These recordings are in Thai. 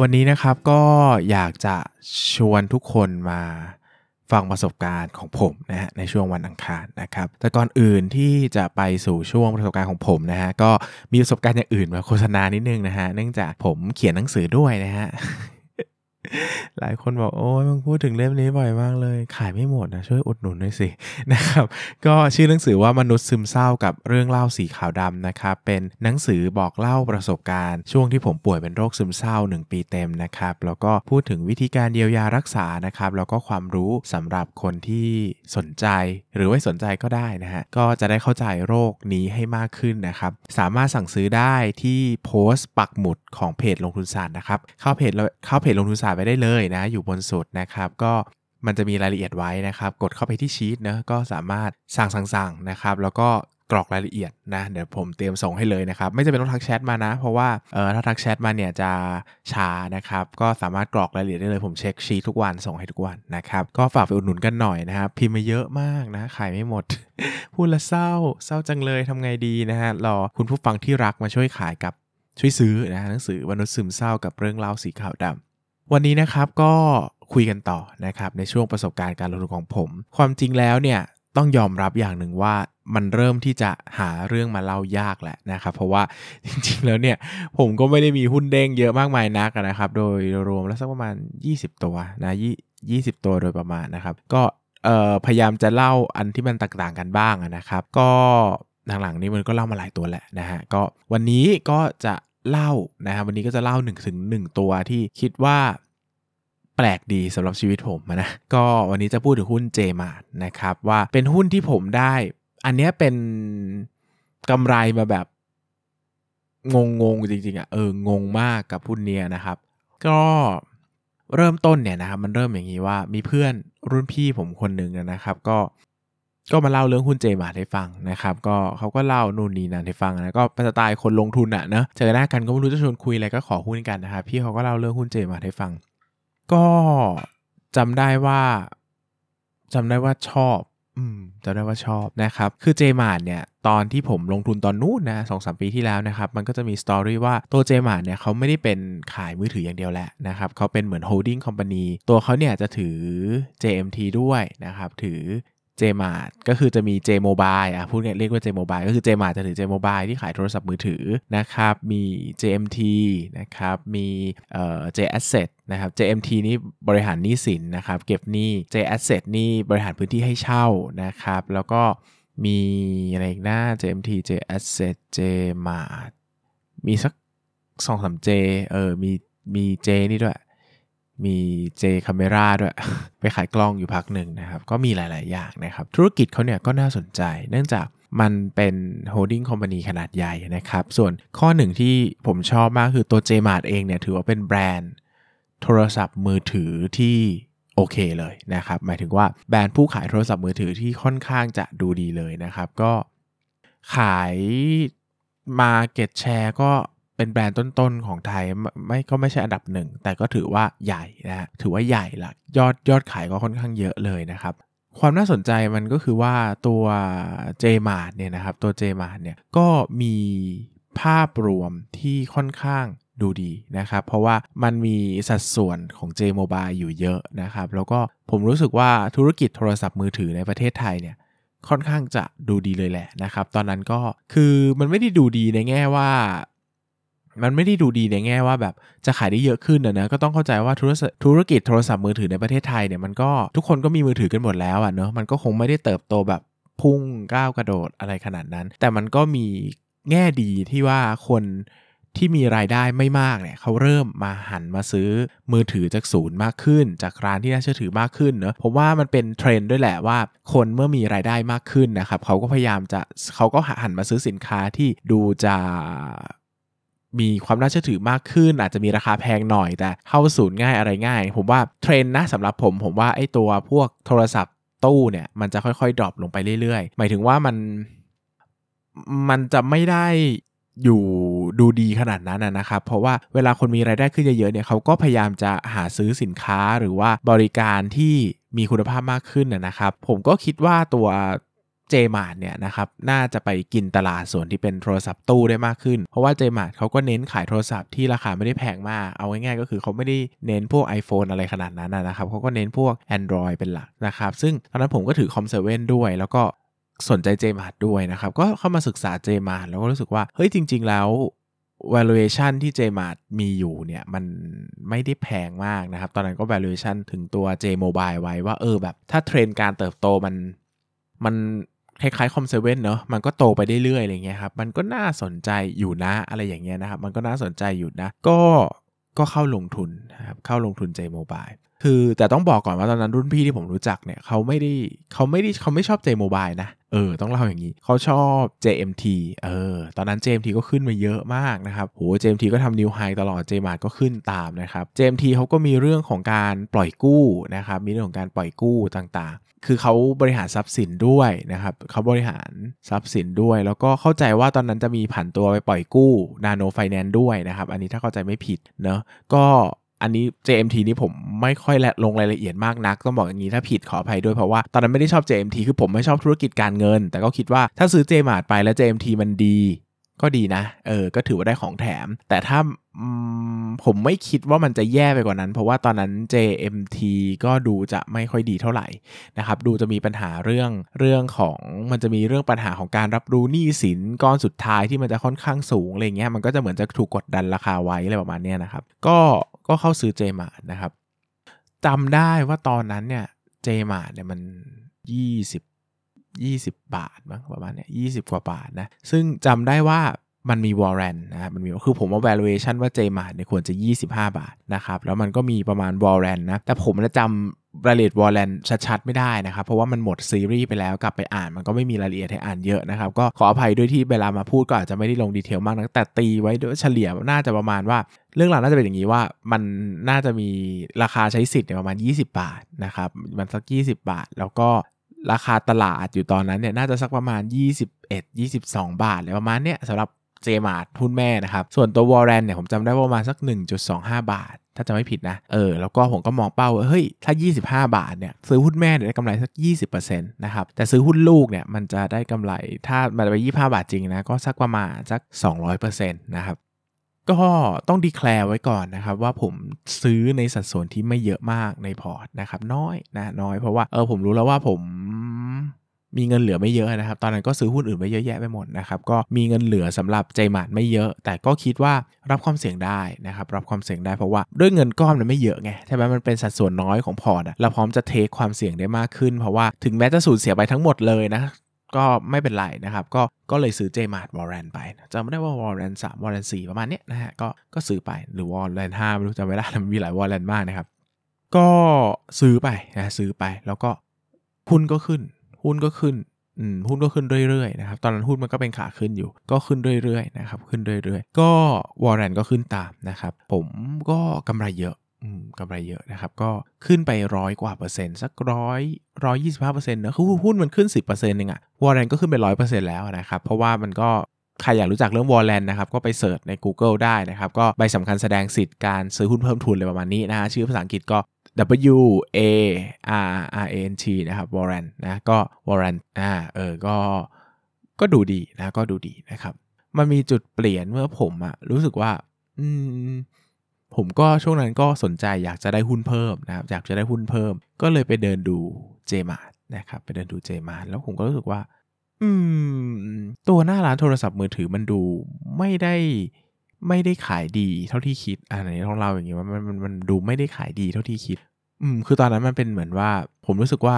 วันนี้นะครับก็อยากจะชวนทุกคนมาฟังประสบการณ์ของผมนะฮะในช่วงวันอังคารนะครับแต่ก่อนอื่นที่จะไปสู่ช่วงประสบการณ์ของผมนะฮะก็มีประสบการณ์อย่างอื่นมาโฆษณานิดนึงนะฮะเนื่องจากผมเขียนหนังสือด้วยนะฮะ หลายคนบอกโอ้ยมึงพูดถึงเล่มนี้บ่อยมากเลย ขายไม่หมดนะช่วยอุดหนุนหน่อยสินะครับ ก็ชื่อหนังสือว่ามนุษย์ซึมเศร้ากับเรื่องเล่าสีขาวดำนะครับ เป็นหนังสือบอกเล่าประสบการณ์ ช่วงที่ผมป่วยเป็นโรคซึมเศร้า 1 ปีเต็มนะครับ แล้วก็พูดถึงวิธีการเยียวยารักษานะครับ แล้วก็ความรู้สำหรับคนที่สนใจ หรือไม่สนใจก็ได้นะฮะก็จะได้เข้าใจโรคนี้ให้มากขึ้นนะครับ สามารถสั่งซื้อได้ที่โพสต์ปักหมุดของเพจลงทุนศาสตร์นะครับเข้าเพจเข้าเพจลงทุนศาสตร์ไปได้เลยนะ อยู่บนสุดนะครับ ก็มันจะมีรายละเอียดไว้นะครับ กดเข้าไปที่ชีตนะก็สามารถสั่งสั่งสั่งนะครับ แล้วก็กรอกรายละเอียดนะเดี๋ยวผมเตรียมส่งให้เลยนะครับ ไม่จำเป็นต้องทักแชทมานะ เพราะว่าเออถ้าทักแชทมาเนี่ยจะช้านะครับ ก็สามารถกรอกรายละเอียดได้เลยผมเช็คชีททุกวันส่งให้ทุกวันนะครับ ก็ฝากไปอุดหนุนกันหน่อยนะครับ พิมพ์มาเยอะมากนะขายไม่หมด พูดละเศร้า เศร้าจังเลยทำไงดีนะฮะรอคุณผู้ฟังที่รักมาช่วยขายกับช่วยซื้อนะหนังสือวรรณุซึมเศร้ากับเรื่องเล่าสีขาวดำ วันนี้นะครับก็คุยกันต่อนะครับในช่วงประสบการณ์การลงทุนของผม ความจริงแล้วเนี่ยต้องยอมรับอย่างหนึ่งว่ามันเริ่มที่จะหาเรื่องมาเล่ายากแหละนะครับ เพราะว่าจริงๆแล้วเนี่ยผมก็ไม่ได้มีหุ้นเด้งเยอะมากมายนักนะครับ โดยรวมแล้วสักประมาณ 20 ตัวนะยี่สิบตัวโดยประมาณนะครับ ก็พยายามจะเล่าอันที่มันต่างๆกันบ้างนะครับ ก็หลังๆนี้มันก็เล่ามาหลายตัวแหละนะฮะก็วันนี้ก็จะเล่านะครับวันนี้ก็จะเล่า1นถึงหตัวที่คิดว่า แปลกดีสำหรับชีวิตผมนะ ก็วันนี้จะพูดถึงหุ้นเจมาร์นะครับว่าเป็นหุ้นที่ผมได้ อันนี้เป็นกำไรมาแบบงงงจริงๆอะ่ะเอองงมากกับหุ้นเนี้ยนะครับ ก็เริ่มต้นเนี่ยนะครับมันเริ่มอย่างนี้ว่ามีเพื่อนรุ่นพี่ผมคนหนึ่งนะครับ ก็ก็มาเล่าเรื่องหุ้นเจมาให้ฟังนะครับ ก็เขาก็เล่านู่นนี่นั่นให้ฟังนะก็เป็นสไตล์คนลงทุนอะเนะเจอหน้ากันก็ไม่รู้จะชวนคุยอะไรก็คุยหุ้นกันนะครับพี่เขาก็เล่าเรื่องหุ้นเจมาให้ฟัง ก็จำได้ว่าจำได้ว่าชอบ อืมจำได้ว่าชอบนะครับ คือ JMart เนี่ย ตอนที่ผมลงทุนตอนนู้นนะสองสามปีที่แล้วนะครับ มันก็จะมี story ว่าตัว JMart เนี่ยเขาไม่ได้เป็นขายมือถืออย่างเดียวแหละนะครับ เขาเป็นเหมือน holding company ตัวเขาเนี่ยจะถือ JMT ด้วยนะครับ ถือ JMart ก็คือจะมี J Mobile อะพูดง่ายเรียกว่า J Mobile ก็คือ JMart จะถือ J Mobile ที่ขายโทรศัพท์มือถือนะครับ มี JMT นะครับมีเอ่อ J Asset นะครับ JMT นี่บริหารหนี้สินนะครับเก็บหนี้ J Asset นี่บริหารพื้นที่ให้เช่านะครับ แล้วก็มีอะไรอีกนะ JMT J Asset J Mart มีสักสองสาม J เออมีมี J นี่ด้วย มี J Camera ด้วย ไปขายกล้องอยู่พักหนึ่งนะครับ ก็มีหลาย ๆ อย่างนะครับ ธุรกิจเขาเนี่ยก็น่าสนใจ เนื่องจากมันเป็น holding company ขนาดใหญ่นะครับ ส่วนข้อหนึ่งที่ผมชอบมากคือตัว JMart เองเนี่ยถือว่าเป็นแบรนด์โทรศัพท์มือถือที่โอเคเลยนะครับ หมายถึงว่าแบรนด์ผู้ขายโทรศัพท์มือถือที่ค่อนข้างจะดูดีเลยนะครับ ก็ขายมาเก็ตแชร์ก็ เป็นแบรนด์ต้นๆของไทยไม่ก็ไม่ใช่อันดับหนึ่งแต่ก็ถือว่าใหญ่นะถือว่าใหญ่ละยอดยอดขายก็ค่อนข้างเยอะเลยนะครับความน่าสนใจมันก็คือว่าตัว JMart เนี่ยนะครับตัว JMart เนี่ยก็มีภาพรวมที่ค่อนข้างดูดีนะครับ เพราะว่ามันมีสัดส่วนของ J Mobile อยู่เยอะนะครับ แล้วก็ผมรู้สึกว่าธุรกิจโทรศัพท์มือถือในประเทศไทยเนี่ยค่อนข้างจะดูดีเลยแหละนะครับ ตอนนั้นก็คือมันไม่ได้ดูดีในแง่ว่า มันไม่ได้ดูดีในแง่ว่าแบบจะขายได้เยอะขึ้นนะนะก็ต้องเข้าใจว่าธุรกิจโทรศัพท์มือถือในประเทศไทยเนี่ยมันก็ทุกคนก็มีมือถือกันหมดแล้วอะเนอะมันก็คงไม่ได้เติบโตแบบพุ่งก้าวกระโดดอะไรขนาดนั้น แต่มันก็มีแง่ดีที่ว่าคนที่มีรายได้ไม่มากเนี่ยเขาเริ่มมาหันมาซื้อมือถือจากศูนย์มากขึ้น จากร้านที่น่าเชื่อถือมากขึ้นเนอะผมว่ามันเป็นเทรนด์ด้วยแหละว่า คนเมื่อมีรายได้มากขึ้นนะครับเขาก็พยายามจะเขาก็หันมาซื้อสินค้าที่ดูจะ มีความน่าเชื่อถือมากขึ้น อาจจะมีราคาแพงหน่อย แต่เข้าศูนย์ง่ายอะไรง่าย ผมว่าเทรนด์นะสำหรับผมผมว่าไอ้ตัวพวกโทรศัพท์ตู้เนี่ยมันจะค่อยๆดรอปลงไปเรื่อยๆ หมายถึงว่ามันมันจะไม่ได้อยู่ดูดีขนาดนั้นนะครับ เพราะว่าเวลาคนมีรายได้ขึ้นเยอะๆเนี่ยเขาก็พยายามจะหาซื้อสินค้าหรือว่าบริการที่มีคุณภาพมากขึ้นนะครับ ผมก็คิดว่าตัว JMart เนี่ยนะครับน่าจะไปกินตลาดส่วนที่เป็นโทรศัพท์ตู้ได้มากขึ้น เพราะว่า JMart เขาก็เน้นขายโทรศัพท์ที่ราคาไม่ได้แพงมาก เอาง่ายๆก็คือเขาไม่ได้เน้นพวก iPhone อะไรขนาดนั้นนะครับเขาก็เน้นพวก Android เป็นหลักนะครับซึ่งตอนนั้นผมก็ถือ COM7 ด้วย แล้วก็สนใจ JMart ด้วยนะครับก็เข้ามาศึกษา JMart แล้วก็รู้สึกว่าเฮ้ยจริง ๆ แล้ว valuation ที่ JMart มีอยู่เนี่ยมันไม่ได้แพงมากนะครับ ตอนนั้นก็ valuation ถึงตัว J Mobile ไว้ว่าเออแบบถ้าเทรนการเติบโตมันมัน คล้ายๆ COM7 เนาะมันก็โตไปได้เรื่อยอะไรเงี้ยครับมันก็น่าสนใจอยู่นะอะไรอย่างเงี้ยนะครับมันก็น่าสนใจอยู่นะ ก็ก็เข้าลงทุนนะครับเข้าลงทุน J Mobile คือแต่ต้องบอกก่อนว่าตอนนั้นรุ่นพี่ที่ผมรู้จักเนี่ยเขาไม่ได้เขาไม่ได้เขาไม่ชอบ J Mobile นะเออต้องเล่าอย่างนี้เขาชอบ JMT เออตอนนั้น JMT ก็ขึ้นมาเยอะมากนะครับโห JMT ก็ทำนิวไฮตลอด JMart ก็ขึ้นตามนะครับ JMT เขาก็มีเรื่องของการปล่อยกู้นะครับมีเรื่องของการปล่อยกู้ต่าง คือเขาบริหารทรัพย์สินด้วยนะครับเขาบริหารทรัพย์สินด้วย แล้วก็เข้าใจว่าตอนนั้นจะมีผันตัวไปปล่อยกู้ Nano Finance ด้วยนะครับ อันนี้ถ้าเข้าใจไม่ผิดเนาะก็อันนี้ JMT นี่ผมไม่ค่อยลงรายละเอียดมากนัก ต้องบอกอย่างนี้ถ้าผิดขออภัยด้วยเพราะว่า ตอนนั้นไม่ได้ชอบ JMT คือผมไม่ชอบธุรกิจการเงิน แต่ก็คิดว่าถ้าซื้อ JMart ไปแล้ว JMT มันดี ก็ดีนะ เออ ก็ถือว่าได้ของแถม แต่ถ้าผมไม่คิดว่ามันจะแย่ไปกว่านั้น เพราะว่าตอนนั้น JMT ก็ดูจะไม่ค่อยดีเท่าไหร่นะครับ ดูจะมีปัญหาเรื่องเรื่องของมันจะมีเรื่องปัญหาของการรับรู้หนี้สินก้อนสุดท้ายที่มันจะค่อนข้างสูงอะไรเงี้ย มันก็จะเหมือนจะถูกกดดันราคาไว้อะไรประมาณนี้นะครับ ก็ก็เข้าซื้อ JMART นะครับจำได้ว่าตอนนั้นเนี่ย JMART เนี่ยมัน 20 20 บาทมั้งประมาณเนี้ย20กว่าบาทนะ ซึ่งจำได้ว่ามันมี warrant นะครับมันมีคือผมว่า valuation ว่า JMART เนี่ยควรจะ 25 บาทนะครับแล้วมันก็มีประมาณ warrant นะ แต่ผมจะจำรายละเอียด warrant ชัดๆ ไม่ได้นะครับ เพราะว่ามันหมดซีรีส์ไปแล้วกลับไปอ่านมันก็ไม่มีรายละเอียดให้อ่านเยอะนะครับ ก็ขออภัยด้วยที่เวลามาพูดก็อาจจะไม่ได้ลง detail มากนะแต่ตีไว้โดยเฉลี่ยน่าจะประมาณว่า เรื่องราวน่าจะเป็นอย่างนี้ว่ามันน่าจะมีราคาใช้สิทธิ์ประมาณ 20 บาทนะครับมันสัก 20 บาท แล้วก็ ราคาตลาดอยู่ตอนนั้นเนี่ยน่าจะสักประมาณ 21 22 บาทอะไรประมาณเนี้ยสำหรับ JMART หุ้นแม่นะครับ ส่วนตัว warrant เนี่ยผมจำได้ว่าประมาณสัก 1.25 บาท ถ้าจะไม่ผิดนะ เออ แล้วก็ผมก็มองเป้าว่าเฮ้ย ถ้า 25 บาทเนี่ย ซื้อหุ้นแม่เนี่ยได้กำไรสัก 20%นะครับ แต่ซื้อหุ้นลูกเนี่ย มันจะได้กำไรถ้ามันไป 25 บาทจริงนะ ก็สักประมาณสัก 200%นะครับ ก็ต้อง declare ไว้ก่อนนะครับว่าผมซื้อในสัดส่วนที่ไม่เยอะมากในพอร์ตนะครับน้อยนะน้อยเพราะว่าเออผมรู้แล้วว่าผมมีเงินเหลือไม่เยอะนะครับ ตอนนั้นก็ซื้อหุ้นอื่นไปเยอะแยะไปหมดนะครับ ก็มีเงินเหลือสำหรับ JMART ไม่เยอะ แต่ก็คิดว่ารับความเสี่ยงได้นะครับ รับความเสี่ยงได้เพราะว่าด้วยเงินก้อนมันไม่เยอะไง ใช่ไหมมันเป็นสัดส่วนน้อยของพอร์ตเราพร้อมจะ take ความเสี่ยงได้มากขึ้น เพราะว่าถึงแม้จะสูญเสียไปทั้งหมดเลยนะ ก็ไม่เป็นไรนะครับ ก็ก็เลยซื้อ JMART warrant ไปจำไม่ได้ว่า warrant สาม warrant สี่ประมาณนี้นะฮะก็ก็ซื้อไปหรือ warrant ห้าไม่รู้จำไม่ได้มันมีหลาย warrant มากนะครับ ก็ซื้อไปนะซื้อไปแล้วก็หุ้นก็ขึ้น หุ้นก็ขึ้นหุ้นก็ขึ้นเรื่อยๆนะครับ ตอนนั้นหุ้นมันก็เป็นขาขึ้นอยู่ ก็ขึ้นเรื่อยๆนะครับ ขึ้นเรื่อยๆ ก็ warrant ก็ขึ้นตามนะครับ ผมก็กำไรเยอะ กำไรเยอะนะครับ ก็ขึ้นไปร้อยกว่าเปอร์เซ็นต์สักร้อยร้อยยี่สิบห้าเปอร์เซ็นต์นะคือหุ้นมันขึ้นสิบเปอร์เซ็นต์นึงอะ warrant ก็ขึ้นไปร้อยเปอร์เซ็นต์แล้วนะครับ เพราะว่ามันก็ใครอยากรู้จักเรื่อง warrant นะครับ ก็ไป search ใน Google ได้นะครับ ก็ใบสำคัญแสดงสิทธิ์การซื้อหุ้นเพิ่มทุนเลยประมาณนี้นะชื่อภาษาอังกฤษก็ W A R R A N T นะครับ warrant นะก็ warrant อ่าเออก็ก็ดูดีนะก็ดูดีนะครับ มันมีจุดเปลี่ยนเมื่อผมอะรู้สึกว่า อืม ผมก็ช่วงนั้นก็สนใจอยากจะได้หุ้นเพิ่มนะครับอยากจะได้หุ้นเพิ่ม ก็เลยไปเดินดู JMART นะครับไปเดินดู JMART แล้วผมก็รู้สึกว่า อืม ตัวหน้าร้านโทรศัพท์มือถือมันดูไม่ได้ไม่ได้ขายดีเท่าที่คิดอันนี้ของเราอย่างนี้ว่ามันมันมันดูไม่ได้ขายดีเท่าที่คิด อืม คือตอนนั้นมันเป็นเหมือนว่า ผมรู้สึกว่า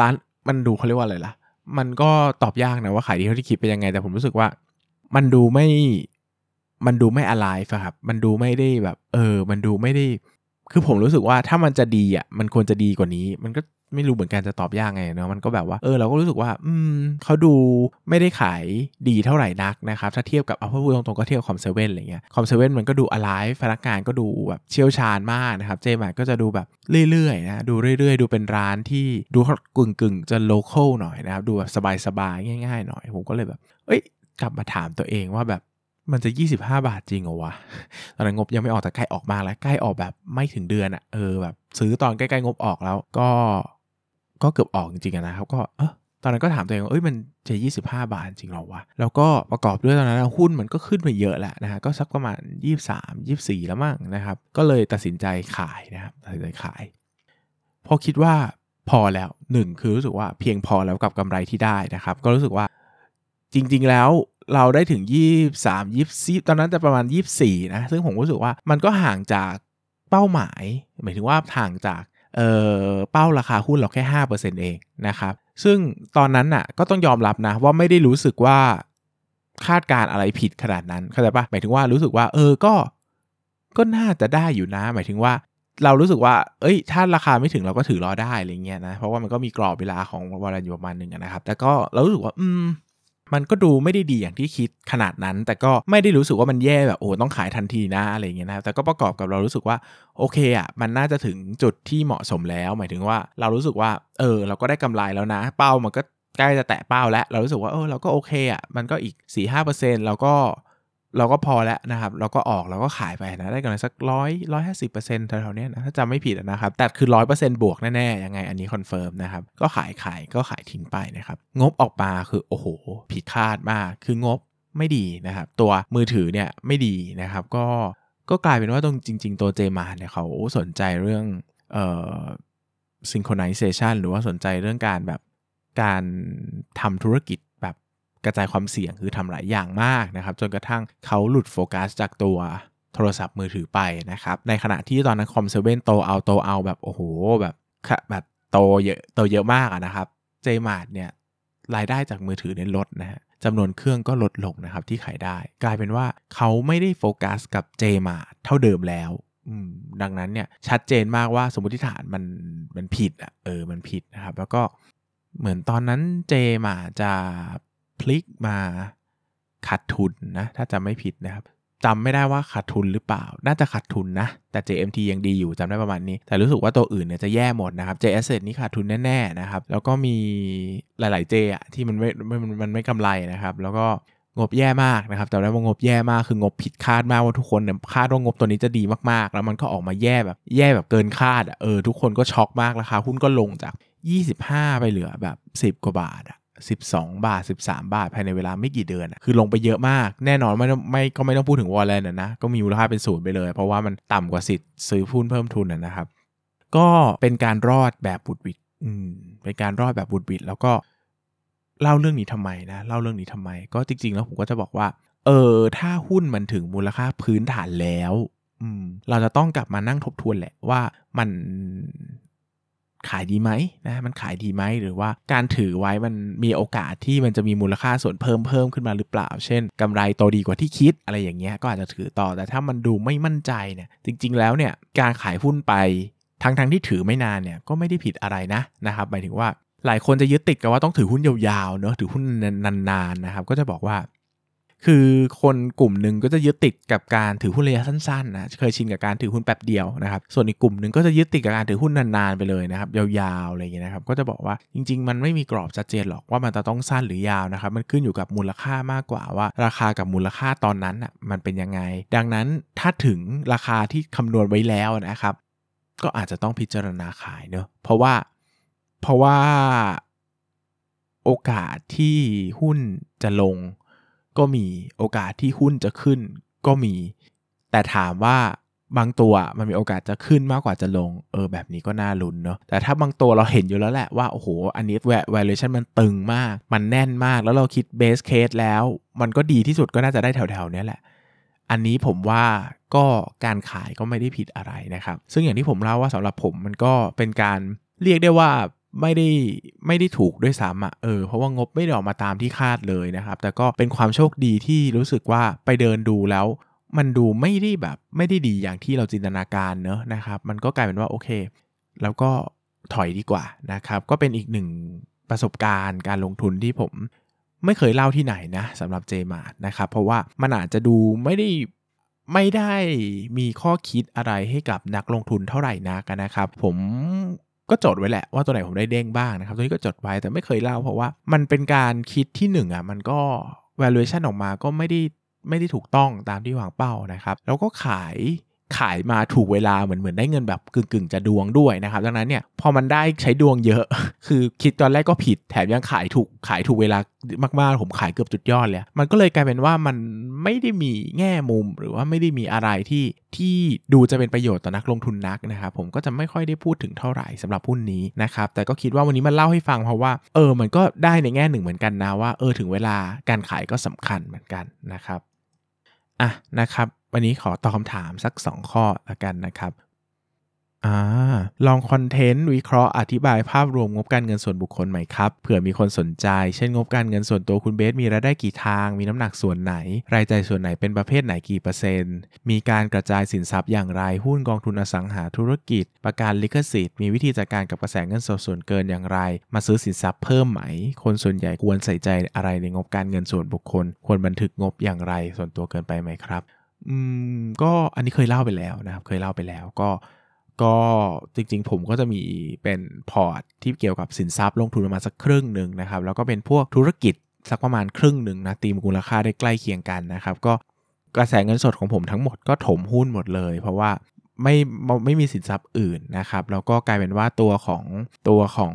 ร้านมันดูเขาเรียกว่าอะไรล่ะ มันก็ตอบยากนะว่าขายดีเท่าที่คิดเป็นยังไง แต่ผมรู้สึกว่า มันดูไม่ มันดูไม่อะไรครับ มันดูไม่ได้แบบ เออ มันดูไม่ได้ คือผมรู้สึกว่าถ้ามันจะดีอะ มันควรจะดีกว่านี้ มันก็ไม่รู้เหมือนกันจะตอบยากไงเนาะ มันก็แบบว่า เออ เราก็รู้สึกว่า อืมเขาดูไม่ได้ขายดีเท่าไหร่นักนะครับ ถ้าเทียบกับเอาพูดตรงๆก็เทียบคอมเซเว่นอะไรเงี้ย คอมเซเว่นมันก็ดูอ l i v e พนักงานก็ดูแบบเชี่ยวชาญมากนะครับ JMART ก็จะดูแบบเรื่อยๆนะ ดูเรื่อยๆ ดูเป็นร้านที่ดูกึงกึ่งๆ จะ local หน่อยนะครับ ดูแบบสบายๆ ง่าย ๆ หน่อย ผมก็เลยแบบ เอ้ย กลับมาถามตัวเองว่าแบบ มันจะ 25 บาทจริงเหรอวะ ตอนนั้นงบยังไม่ออกแต่ใกล้ออกมาแล้วใกล้ออกแบบไม่ถึงเดือนอะ่ะ เออแบบซื้อตอนใกล้ ๆ งบออกแล้วก็ก็เกือบออกจริงๆนะครับ ก็เออตอนนั้นก็ถามตัวเองว่าเอ้ยมันจะ 25 บาทจริงหรอวะ แล้วก็ประกอบด้วยตอนนั้นหุ้นมันก็ขึ้นไปเยอะแหละนะฮะก็สักประมาณ 23 24 แล้วมั้งนะครับ ก็เลยตัดสินใจขายนะครับตัดสินใจขาย พอคิดว่าพอแล้วหนึ่งคือรู้สึกว่าเพียงพอแล้วกับกำไรที่ได้นะครับ ก็รู้สึกว่าจริง ๆ แล้ว เราได้ถึง 23 24 ตอนนั้นจะประมาณ 24 นะ ซึ่งผมรู้สึกว่ามันก็ห่างจากเป้าหมาย หมายถึงว่าห่างจากเออเป้าราคาหุ้นเราแค่ 5%เองนะครับ ซึ่งตอนนั้นน่ะก็ต้องยอมรับนะว่าไม่ได้รู้สึกว่าคาดการอะไรผิดขนาดนั้นเข้าใจปะหมายถึงว่ารู้สึกว่า เออก็ก็น่าจะได้อยู่นะ หมายถึงว่าเรารู้สึกว่า เอ้ย ถ้าราคาไม่ถึงเราก็ถือรอได้อะไรเงี้ยนะ เพราะว่ามันก็มีกรอบเวลาของวอลอยู่ประมาณหนึ่งนะครับ แต่ก็เรารู้สึกว่า อืม มันก็ดูไม่ได้ดีอย่างที่คิดขนาดนั้น แต่ก็ไม่ได้รู้สึกว่ามันแย่แบบโอ้ต้องขายทันทีนะอะไรเงี้ยนะแต่ก็ประกอบกับเรารู้สึกว่าโอเคอะมันน่าจะถึงจุดที่เหมาะสมแล้ว หมายถึงว่าเรารู้สึกว่าเออเราก็ได้กำไรแล้วนะ เป้ามันก็ใกล้จะแตะเป้าแล้ว เรารู้สึกว่าเออเราก็โอเคอะมันก็อีก4ี่ห้าเปอร์เซ็นต์เราก็ เราก็พอแล้วนะครับ เราก็ออกเราก็ขายไปนะ ได้กำไรสักร้อยร้อยห้าสิบเปอร์เซ็นต์แถวๆนี้นะ ถ้าจำไม่ผิดนะครับ แต่คือร้อยเปอร์เซ็นต์บวกแน่ๆ ยังไงอันนี้ confirm นะครับ ก็ขายขายก็ขายทิ้งไปนะครับ งบออกมาคือโอ้โห ผิดคาดมาก คืองบไม่ดีนะครับ ตัวมือถือเนี่ยไม่ดีนะครับ ก็ก็กลายเป็นว่าตรงจริง ๆ ตัว JMART เนี่ยเขาสนใจเรื่องเอ่อ synchronization หรือว่าสนใจเรื่องการแบบการทำธุรกิจ กระจายความเสี่ยงคือทำหลายอย่างมากนะครับจนกระทั่งเขาหลุดโฟกัสจากตัวโทรศัพท์มือถือไปนะครับในขณะที่ตอนนั้น COM7 โตเอาโตเอาแบบโอ้โหแบบแบบโตเยอะโตเยอะมากนะครับ JMART เนี่ยรายได้จากมือถือเนี่ยลดนะฮะจำนวนเครื่องก็ลดลงนะครับที่ขายได้ กลายเป็นว่าเขาไม่ได้โฟกัสกับ JMART เท่าเดิมแล้วดังนั้นเนี่ยชัดเจนมากว่าสมมติฐานมันมันผิดอะเออมันผิดนะครับ แล้วก็เหมือนตอนนั้นเจมาจะ พลิกมาขาดทุนนะถ้าจำไม่ผิดนะครับจำไม่ได้ว่าขาดทุนหรือเปล่า น่าจะขาดทุนนะ แต่ JMT ยังดีอยู่จำได้ประมาณนี้ แต่รู้สึกว่าตัวอื่นเนี่ยจะแย่หมดนะครับ J Asset นี่ขาดทุนแน่ๆนะครับ แล้วก็มีหลายๆ J อะที่มันไม่ มันมันไม่กำไรนะครับ แล้วก็งบแย่มากนะครับแต่ได้ว่างบแย่มาก คืองบผิดคาดมากว่าทุกคนเนี่ยคาดว่างบตัวนี้จะดีมากๆ แล้วมันก็ออกมาแย่แบบแย่แบบเกินคาดอะเออทุกคนก็ช็อกมากราคาหุ้นก็ลงจาก 25 ไปเหลือแบบ 10 กว่าบาทอะ 12 บาท 13 บาท ภายในเวลาไม่กี่เดือน คือลงไปเยอะมาก แน่นอนไม่ไม่ก็ไม่ต้องพูดถึงวอลเลนนะก็มีมูลค่าเป็นศูนย์ไปเลย เพราะว่ามันต่ำกว่าสิทธิ์ซื้อหุ้นเพิ่มทุนนะครับ ก็เป็นการรอดแบบบุดวิดอืม เป็นการรอดแบบบุดวิดแล้วก็เล่าเรื่องนี้ทำไมนะ เล่าเรื่องนี้ทำไม ก็จริง ๆ แล้วผมก็จะบอกว่า เออ ถ้าหุ้นมันถึงมูลค่าพื้นฐานแล้ว อืม เราจะต้องกลับมานั่งทบทวนแหละว่ามัน ขายดีไหมนะมันขายดีไหมหรือว่าการถือไว้มันมีโอกาสที่มันจะมีมูลค่าส่วนเพิ่มเพิ่มขึ้นมาหรือเปล่า เช่นกำไรโตดีกว่าที่คิดอะไรอย่างเงี้ยก็อาจจะถือต่อแต่ถ้ามันดูไม่มั่นใจเนี่ยจริง ๆ แล้วเนี่ยการขายหุ้นไปทั้งๆทที่ถือไม่นานเนี่ยก็ไม่ได้ผิดอะไรนะนะครับหมายถึงว่าหลายคนจะยึดติดกับว่าต้องถือหุ้นยาวๆเนอะถือหุ้นนานๆนะครับก็จะบอกว่า คือคนกลุ่มหนึ่งก็จะยึดติดกับการถือหุ้นระยะสั้นๆนะเคยชินกับการถือหุ้นแป๊บเดียวนะครับส่วนอีกกลุ่มหนึ่งก็จะยึดติดกับการถือหุ้นนานๆไปเลยนะครับยาวๆอะไรอย่างเงี้ยนะครับก็จะบอกว่าจริง ๆ มันไม่มีกรอบชัดเจนหรอกว่ามันจะต้องสั้นหรือยาวนะครับมันขึ้นอยู่กับมูลค่ามากกว่าว่า ราคากับมูลค่าตอนนั้นอะมันเป็นยังไง ดังนั้นถ้าถึงราคาที่คำนวณไว้แล้วนะครับก็อาจจะต้องพิจารณาขายเนอะเพราะว่าเพราะว่าโอกาสที่หุ้นจะลง ก็มีโอกาสที่หุ้นจะขึ้นก็มี แต่ถามว่าบางตัวมันมีโอกาสจะขึ้นมากกว่าจะลง เออแบบนี้ก็น่าลุ้นเนาะแต่ถ้าบางตัวเราเห็นอยู่แล้วแหละว่า โอ้โห อันนี้ valuation มันตึงมาก มันแน่นมากแล้วเราคิด base case แล้ว มันก็ดีที่สุดก็น่าจะได้แถวๆนี้แหละ อันนี้ผมว่าก็การขายก็ไม่ได้ผิดอะไรนะครับ ซึ่งอย่างที่ผมเล่าว่าสำหรับผมมันก็เป็นการเรียกได้ว่า ไม่ได้ไม่ได้ถูกด้วยซ้ำอะเออเพราะว่างบไม่ได้ออกมาตามที่คาดเลยนะครับ แต่ก็เป็นความโชคดีที่รู้สึกว่าไปเดินดูแล้ว มันดูไม่ได้แบบไม่ได้ดีอย่างที่เราจินตนาการเนอะนะครับ มันก็กลายเป็นว่าโอเค แล้วก็ถอยดีกว่านะครับ ก็เป็นอีกหนึ่งประสบการณ์การลงทุนที่ผมไม่เคยเล่าที่ไหนนะสำหรับเจมาร์นะครับ เพราะว่ามันอาจจะดูไม่ได้ไม่ได้มีข้อคิดอะไรให้กับนักลงทุนเท่าไหร่นักนะครับ ผม ก็จดไว้แหละว่าตัวไหนผมได้เด้งบ้างนะครับ ตัวนี้ก็จดไว้แต่ไม่เคยเล่าเพราะว่ามันเป็นการคิดที่1อะมันก็ valuation ออกมาก็ไม่ได้ไม่ได้ถูกต้องตามที่วางเป้านะครับ แล้วก็ขาย ขายมาถูกเวลาเหมือนเหมือนได้เงินแบบกึ่งกึ่งจะดวงด้วยนะครับดังนั้นเนี่ยพอมันได้ใช้ดวงเยอะ คือคิดตอนแรกก็ผิดแถมยังขายถูกขายถูกเวลามากๆ ผมขายเกือบจุดยอดเลย มันก็เลยกลายเป็นว่ามันไม่ได้มีแง่มุมหรือว่าไม่ได้มีอะไรที่ที่ดูจะเป็นประโยชน์ต่อนักลงทุนนักนะครับผมก็จะไม่ค่อยได้พูดถึงเท่าไหร่สำหรับหุ้นนี้นะครับแต่ก็คิดว่าวันนี้มันเล่าให้ฟังเพราะว่าเออมันก็ได้ในแง่หนึ่งเหมือนกันนะว่าเออถึงเวลาการขายก็สำคัญเหมือนกันนะครับอะนะครับ วันนี้ขอตอบคำถามสัก 2 ข้อละกันนะครับอลองคอนเทนต์วิเคราะห์อธิบายภาพรวมงบการเงินส่วนบุคคลใหม่ครับ เผื่อมีคนสนใจ เช่นงบการเงินส่วนตัวคุณเบสมีรายได้กี่ทาง มีน้ำหนักส่วนไหน รายจ่ายส่วนไหนเป็นประเภทไหนกี่เปอร์เซ็นต์ มีการกระจายสินทรัพย์อย่างไร หุ้นกองทุนอสังหาธุรกิจ ประกันลิขสิทธิ์ มีวิธีจัดการกับกระแสเงินสดส่วนเกินอย่างไร มาซื้อสินทรัพย์เพิ่มไหม คนส่วนใหญ่ควรใส่ใจอะไรในงบการเงินส่วนบุคคล ควรบันทึกงบอย่างไร ส่วนตัวเกินไปไหมครับ อืมก็อันนี้เคยเล่าไปแล้วนะครับ เคยเล่าไปแล้วก็ก็จริงๆ ผมก็จะมีเป็นพอร์ตที่เกี่ยวกับสินทรัพย์ลงทุนประมาณสักครึ่งหนึ่งนะครับ แล้วก็เป็นพวกธุรกิจสักประมาณครึ่งหนึ่งนะตีมูลค่าได้ใกล้เคียงกันนะครับ ก็กระแสเงินสดของผมทั้งหมดก็ถมหุ้นหมดเลย เพราะว่าไม่ไม่มีสินทรัพย์อื่นนะครับ แล้วก็กลายเป็นว่าตัวของตัวของ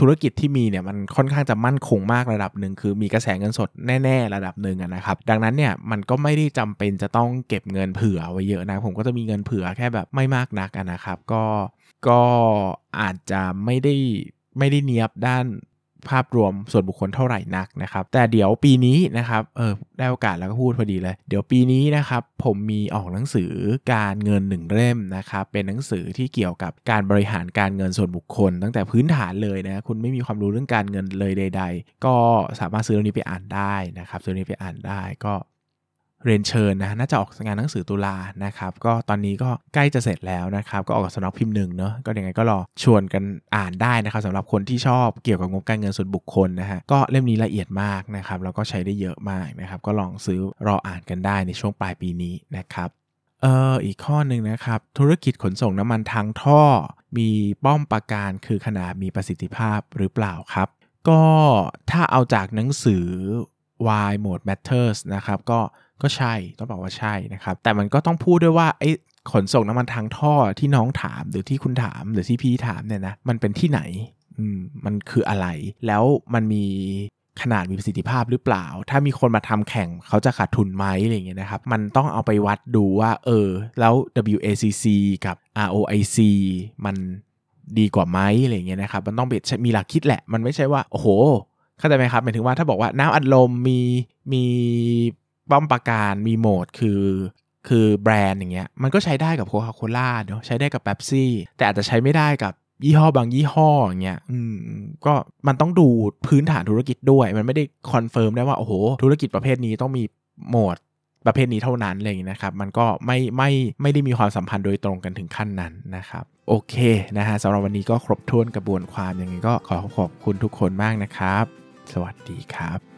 ธุรกิจที่มีเนี่ยมันค่อนข้างจะมั่นคงมากระดับหนึ่งคือมีกระแสเงินสดแน่ ๆ ระดับหนึ่งนะครับ ดังนั้นเนี่ยมันก็ไม่ได้จำเป็นจะต้องเก็บเงินเผื่อไว้เยอะนะ ผมก็จะมีเงินเผื่อแค่แบบไม่มากนักนะครับ ก็ก็อาจจะไม่ได้ไม่ได้เนียบด้าน ภาพรวมส่วนบุคคลเท่าไหร่นักนะครับ แต่เดี๋ยวปีนี้นะครับเออได้โอกาสแล้วก็พูดพอดีเลย เดี๋ยวปีนี้นะครับผมมีออกหนังสือการเงินหนึ่งเล่มนะครับเป็นหนังสือที่เกี่ยวกับการบริหารการเงินส่วนบุคคล ตั้งแต่พื้นฐานเลยนะคุณไม่มีความรู้เรื่องการเงินเลยใด ๆ ก็สามารถซื้อเล่มนี้ไปอ่านได้นะครับซื้อเล่มนี้ไปอ่านได้ก็ เรียนเชิญนะน่าจะออกงานหนังสือตุลานะครับ ก็ตอนนี้ก็ใกล้จะเสร็จแล้วนะครับ ก็ออกกับสำนักพิมพ์หนึ่งเนาะก็ยังไงก็รอชวนกันอ่านได้นะครับสำหรับคนที่ชอบเกี่ยวกับงบการเงินส่วนบุคคลนะฮะก็เล่มนี้ละเอียดมากนะครับแล้วก็ใช้ได้เยอะมากนะครับ ก็ลองซื้อรออ่านกันได้ในช่วงปลายปีนี้นะครับเอออีกข้อหนึ่งนะครับ ธุรกิจขนส่งน้ำมันทางท่อ มีป้อมปราการคือขนาดมีประสิทธิภาพหรือเปล่าครับ ก็ถ้าเอาจากหนังสือ Why Mode Matters นะครับก็ ก็ใช่ต้องบอกว่าใช่นะครับ แต่มันก็ต้องพูดด้วยว่าไอ้ขนส่งน้ำมันทางท่อที่น้องถามหรือที่คุณถามหรือที่พี่ถามเนี่ยนะมันเป็นที่ไหนอืมมันคืออะไร แล้วมันมีขนาดมีประสิทธิภาพหรือเปล่า ถ้ามีคนมาทำแข่งเขาจะขาดทุนไหมอะไรเงี้ยนะครับ มันต้องเอาไปวัดดูว่า เออ แล้ว WACC กับ ROIC มันดีกว่าไหมอะไรเงี้ยนะครับ มันต้องมีหลักคิดแหละ มันไม่ใช่ว่า โอ้โห เข้าใจไหมครับ หมายถึงว่าถ้าบอกว่าน้ำอัดลมมีมี ป้อมปราการมี moat คือคือแบรนด์อย่างเงี้ยมันก็ใช้ได้กับโคคาโคล่าเนาะใช้ได้กับเป๊ปซี่แต่อาจจะใช้ไม่ได้กับยี่ห้อบางยี่ห้ออย่างเงี้ยอืมก็มันต้องดูพื้นฐานธุรกิจด้วย มันไม่ได้ confirm ได้ว่าโอ้โหธุรกิจประเภทนี้ต้องมี moat ประเภทนี้เท่านั้นอะไรอย่างนี้นะครับ มันก็ไม่ไม่ไม่ได้มีความสัมพันธ์โดยตรงกันถึงขั้นนั้นนะครับ โอเคนะฮะสำหรับวันนี้ก็ครบถ้วนกระบวนความอย่างนี้ก็ขอขอบคุณทุกคนมากนะครับ สวัสดีครับ